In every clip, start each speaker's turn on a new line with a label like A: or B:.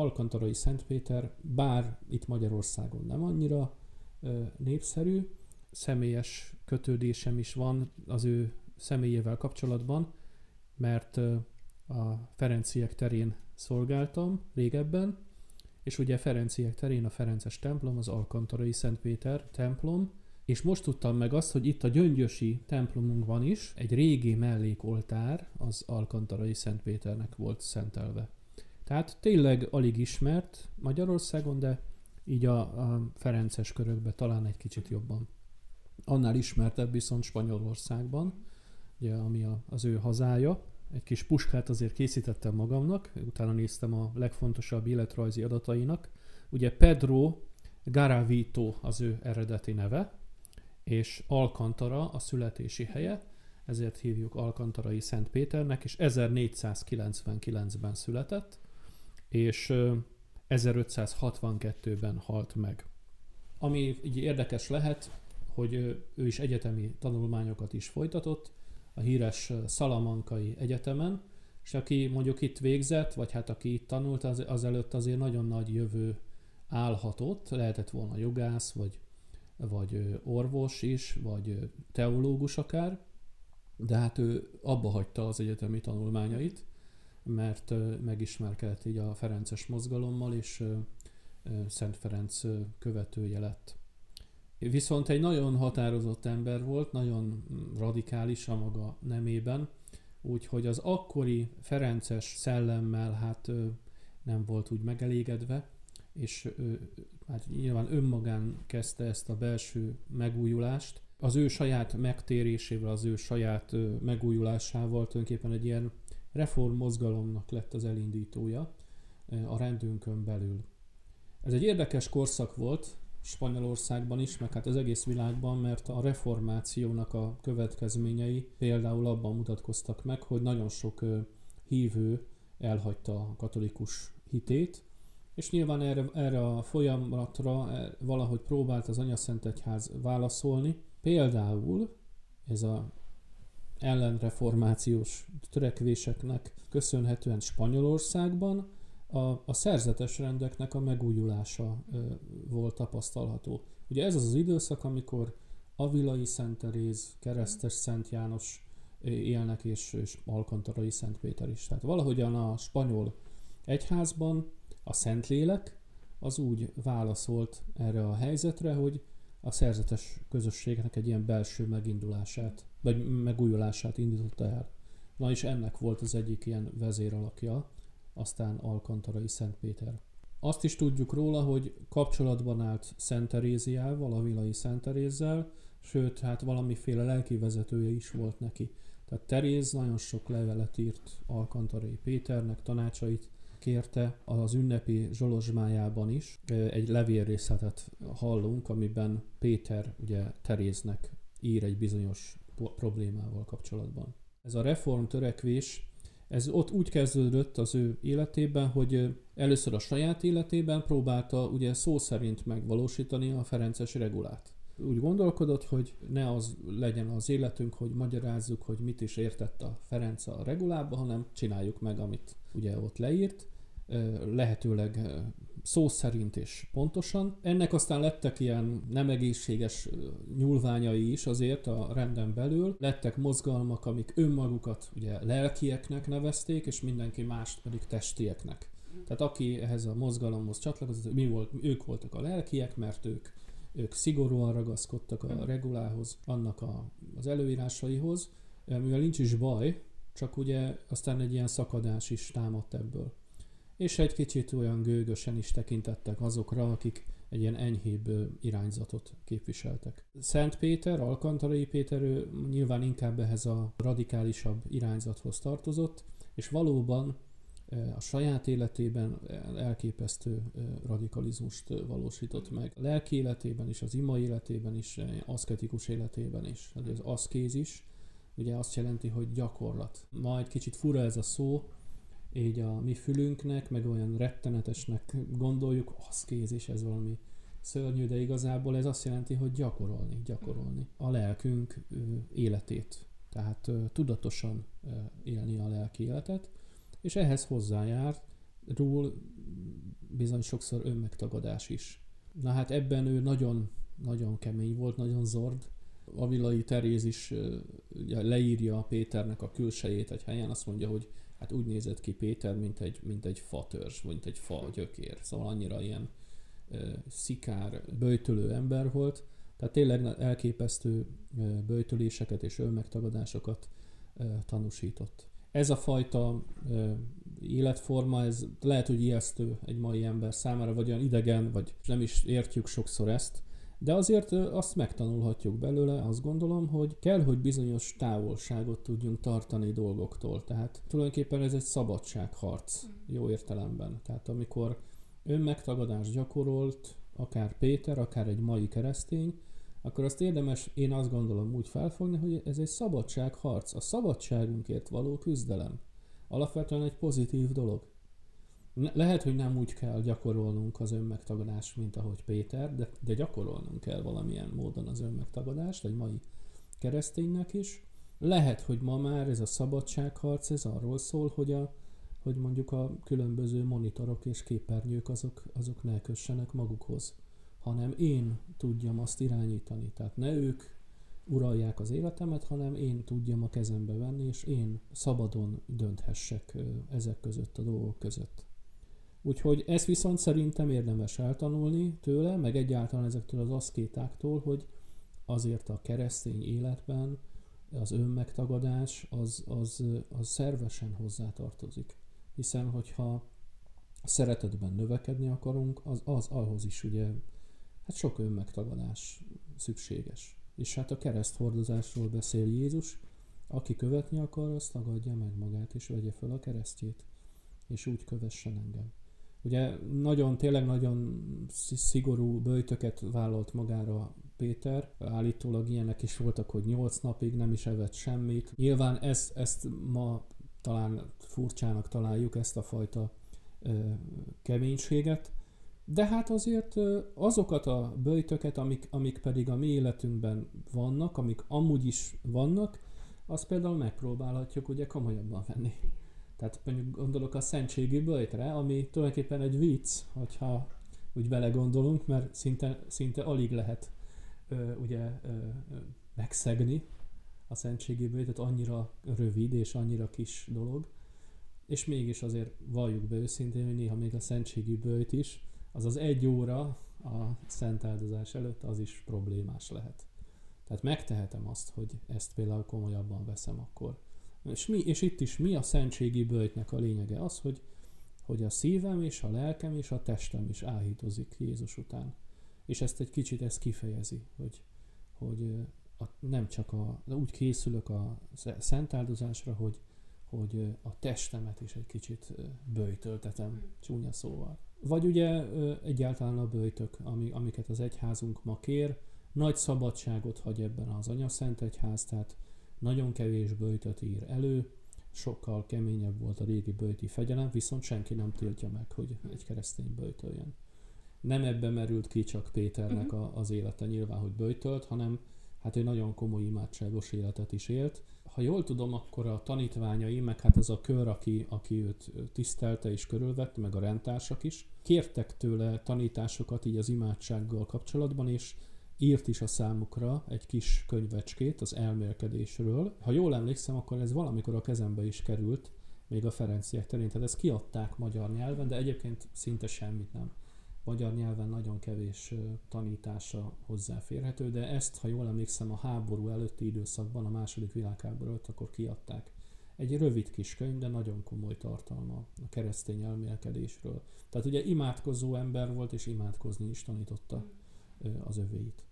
A: Alkantarai Szentpéter, bár itt Magyarországon nem annyira népszerű, személyes kötődésem is van az ő személyével kapcsolatban, mert a Ferenciek terén szolgáltam régebben, és ugye Ferenciek terén a Ferences templom, az Alkantarai Szentpéter templom, és most tudtam meg azt, hogy itt a Gyöngyösi templomunkban is egy régi mellékoltár az Alkantarai Szentpéternek volt szentelve. Tehát tényleg alig ismert Magyarországon, de így a, a Ferences körökbe talán egy kicsit jobban. Annál ismertebb viszont Spanyolországban, ugye, ami a, az ő hazája. Egy kis puskát azért készítettem magamnak, utána néztem a legfontosabb életrajzi adatainak. Ugye Pedro Garavito az ő eredeti neve, és Alcantara a születési helye, ezért hívjuk Alcantarai Szent Péternek, és 1499-ben született, és 1562-ben halt meg. Ami így érdekes lehet, hogy ő is egyetemi tanulmányokat is folytatott, a híres Szalamankai Egyetemen, és aki mondjuk itt végzett, vagy hát aki itt tanult, az, az előtt azért nagyon nagy jövő állhatott, lehetett volna jogász, vagy, vagy orvos is, vagy teológus akár, de hát ő abba hagyta az egyetemi tanulmányait, mert megismerkedett így a Ferences mozgalommal, és Szent Ferenc követője lett. Viszont egy nagyon határozott ember volt, nagyon radikális a maga nemében, úgyhogy az akkori Ferences szellemmel hát nem volt úgy megelégedve, és hát nyilván önmagán kezdte ezt a belső megújulást. Az ő saját megtérésével, az ő saját megújulásával tulajdonképpen egy ilyen reformmozgalomnak lett az elindítója a rendünkön belül. Ez egy érdekes korszak volt Spanyolországban is, meg hát az egész világban, mert a reformációnak a következményei például abban mutatkoztak meg, hogy nagyon sok hívő elhagyta a katolikus hitét, és nyilván erre, erre a folyamatra e, valahogy próbált az Anyaszent Egyház válaszolni. Például ez a ellenreformációs törekvéseknek köszönhetően Spanyolországban a, a szerzetes rendeknek a megújulása ö, volt tapasztalható. Ugye ez az az időszak, amikor Avilai Szent Teréz, Keresztes Szent János élnek, és, és Alkantarai Szent Péter is. Tehát valahogyan a spanyol egyházban a Szentlélek az úgy válaszolt erre a helyzetre, hogy a szerzetes közösségnek egy ilyen belső megindulását, vagy megújulását indította el. Na és ennek volt az egyik ilyen vezéralakja, aztán Alkantarai Szent Péter. Azt is tudjuk róla, hogy kapcsolatban állt Szent Teréziával, a Vilai Szent Terézzel, sőt, hát valamiféle lelki vezetője is volt neki. Tehát Teréz nagyon sok levelet írt Alkantarai Péternek, tanácsait kérte az ünnepi zsolozsmájában is. Egy levélrészetet hallunk, amiben Péter ugye Teréznek ír egy bizonyos problémával kapcsolatban. Ez a reform törekvés, ez ott úgy kezdődött az ő életében, hogy először a saját életében próbálta ugye szó szerint megvalósítani a Ferences regulát. Úgy gondolkodott, hogy ne az legyen az életünk, hogy magyarázzuk, hogy mit is értett a Ferenc a regulába, hanem csináljuk meg, amit ugye ott leírt, lehetőleg szó szerint és pontosan. Ennek aztán lettek ilyen nem egészséges nyúlványai is azért a renden belül. Lettek mozgalmak, amik önmagukat ugye lelkieknek nevezték, és mindenki mást pedig testieknek. Tehát aki ehhez a mozgalomhoz csatlakozott, mi volt, ők voltak a lelkiek, mert ők, ők szigorúan ragaszkodtak a regulához, annak a, az előírásaihoz, mivel nincs is baj, csak ugye aztán egy ilyen szakadás is támadt ebből és egy kicsit olyan gőgösen is tekintettek azokra, akik egy ilyen enyhébb irányzatot képviseltek. Szent Péter, Alkantarai Péter, ő nyilván inkább ehhez a radikálisabb irányzathoz tartozott, és valóban a saját életében elképesztő radikalizmust valósított meg. A lelki életében is, az ima életében is, aszketikus életében is. Az aszkézis ugye azt jelenti, hogy gyakorlat. Ma egy kicsit fura ez a szó, így a mi fülünknek, meg olyan rettenetesnek gondoljuk, az kéz is, ez valami szörnyű, de igazából ez azt jelenti, hogy gyakorolni, gyakorolni a lelkünk életét. Tehát tudatosan élni a lelki életet, és ehhez hozzájár ról bizony sokszor önmegtagadás is. Na hát ebben ő nagyon, nagyon kemény volt, nagyon zord. Avilai Teréz is leírja Péternek a külsejét egy helyen, azt mondja, hogy hát úgy nézett ki Péter, mint egy, mint egy fatörzs, mint egy fa gyökér. Szóval annyira ilyen szikár, böjtölő ember volt. Tehát tényleg elképesztő böjtöléseket és önmegtagadásokat tanúsított. Ez a fajta életforma, ez lehet, hogy ijesztő egy mai ember számára, vagy olyan idegen, vagy nem is értjük sokszor ezt, de azért azt megtanulhatjuk belőle, azt gondolom, hogy kell, hogy bizonyos távolságot tudjunk tartani dolgoktól. Tehát tulajdonképpen ez egy szabadságharc, jó értelemben. Tehát amikor önmegtagadást gyakorolt, akár Péter, akár egy mai keresztény, akkor azt érdemes, én azt gondolom úgy felfogni, hogy ez egy szabadságharc, a szabadságunkért való küzdelem. Alapvetően egy pozitív dolog. Lehet, hogy nem úgy kell gyakorolnunk az önmegtagadást, mint ahogy Péter, de, de gyakorolnunk kell valamilyen módon az önmegtagadást, egy mai kereszténynek is. Lehet, hogy ma már ez a szabadságharc, ez arról szól, hogy, a, hogy mondjuk a különböző monitorok és képernyők azok, azok ne kössenek magukhoz, hanem én tudjam azt irányítani. Tehát ne ők uralják az életemet, hanem én tudjam a kezembe venni, és én szabadon dönthessek ezek között a dolgok között. Úgyhogy ezt viszont szerintem érdemes eltanulni tőle, meg egyáltalán ezektől az aszkétáktól, hogy azért a keresztény életben az önmegtagadás az, az, az szervesen hozzátartozik. Hiszen, hogyha szeretetben növekedni akarunk, az, az ahhoz is ugye hát sok önmegtagadás szükséges. És hát a kereszthordozásról beszél Jézus, aki követni akar, az tagadja meg magát, és vegye fel a keresztjét, és úgy kövessen engem. Ugye nagyon, tényleg nagyon szigorú bőjtöket vállalt magára Péter, állítólag ilyenek is voltak, hogy nyolc napig nem is evett semmit. Nyilván ezt, ezt ma talán furcsának találjuk, ezt a fajta ö, keménységet, de hát azért azokat a bőjtöket, amik, amik pedig a mi életünkben vannak, amik amúgy is vannak, azt például megpróbálhatjuk ugye komolyabban venni. Tehát mondjuk gondolok a szentségi böjtre, ami tulajdonképpen egy vicc, hogyha úgy vele gondolunk, mert szinte, szinte alig lehet ö, ugye ö, megszegni a szentségi böjt, tehát annyira rövid és annyira kis dolog. És mégis azért valljuk be őszintén, hogy néha még a szentségi bőjt is, az az egy óra a szent áldozás előtt, az is problémás lehet. Tehát megtehetem azt, hogy ezt például komolyabban veszem akkor. És, mi, és itt is mi a szentségi bőjtnek a lényege? Az, hogy, hogy a szívem és a lelkem és a testem is áhítozik Jézus után. És ezt egy kicsit ez kifejezi, hogy, hogy a, nem csak a, úgy készülök a szentáldozásra, hogy, hogy a testemet is egy kicsit bőjtöltetem, csúnya szóval. Vagy ugye egyáltalán a bőjtök, ami, amiket az egyházunk ma kér, nagy szabadságot hagy ebben az anyaszent egyház, tehát nagyon kevés bőjtöt ír elő, sokkal keményebb volt a régi bőjti fegyelem, viszont senki nem tiltja meg, hogy egy keresztény bőjtöljön. Nem ebbe merült ki csak Péternek mhm. a, az élete nyilván, hogy bőjtölt, hanem hát egy nagyon komoly imádságos életet is élt. Ha jól tudom, akkor a tanítványai, meg hát ez a kör, aki, aki őt tisztelte és körülvette, meg a rendtársak is, kértek tőle tanításokat így az imádsággal kapcsolatban, és írt is a számukra egy kis könyvecskét az elmélkedésről. Ha jól emlékszem, akkor ez valamikor a kezembe is került, még a Ferenciek terén, tehát ezt kiadták magyar nyelven, de egyébként szinte semmit nem. Magyar nyelven nagyon kevés tanítása hozzáférhető, de ezt, ha jól emlékszem, a háború előtti időszakban, a második világháború előtt, akkor kiadták. Egy rövid kis könyv, de nagyon komoly tartalma a keresztény elmélkedésről. Tehát ugye imádkozó ember volt, és imádkozni is tanította az övéit.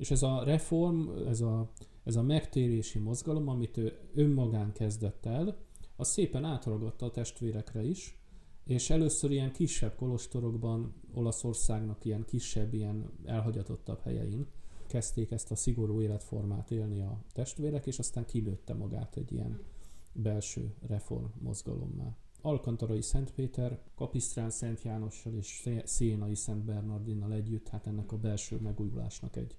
A: És ez a reform, ez a, ez a megtérési mozgalom, amit ő önmagán kezdett el, az szépen átragatta a testvérekre is, és először ilyen kisebb kolostorokban, Olaszországnak ilyen kisebb, ilyen elhagyatottabb helyein kezdték ezt a szigorú életformát élni a testvérek, és aztán kilőtte magát egy ilyen belső reform mozgalommá. Alkantarai Szent Péter, Kapisztrán Szent Jánossal és Szénai Szent Bernardinnal együtt, hát ennek a belső megújulásnak egy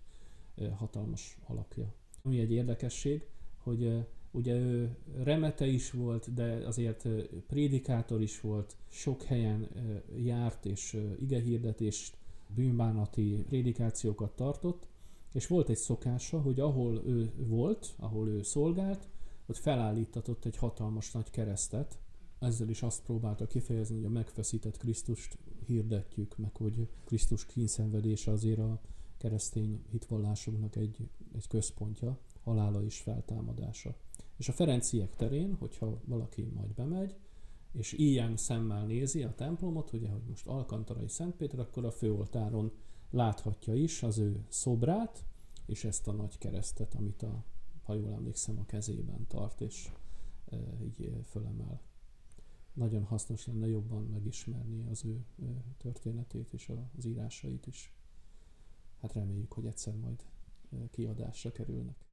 A: hatalmas alakja. Ami egy érdekesség, hogy Ugye ő remete is volt, de azért prédikátor is volt, sok helyen járt és igehirdetést, bűnbánati prédikációkat tartott, és volt egy szokása, hogy ahol ő volt, ahol ő szolgált, ott felállítatott egy hatalmas nagy keresztet, ezzel is azt próbálta kifejezni, hogy a megfeszített Krisztust hirdetjük, meg hogy Krisztus kínszenvedése azért a keresztény hitvallásunknak egy, egy központja, halála és feltámadása. És a Ferenciek terén, hogyha valaki majd bemegy, és ilyen szemmel nézi a templomot, ugye, hogy most Alkantarai Szent Péter, akkor a főoltáron láthatja is az ő szobrát, és ezt a nagy keresztet, amit a, ha jól emlékszem, a kezében tart, és e, így fölemel. Nagyon hasznos lenne jobban megismerni az ő e, történetét és az írásait is. Hát reméljük, hogy egyszer majd kiadásra kerülnek.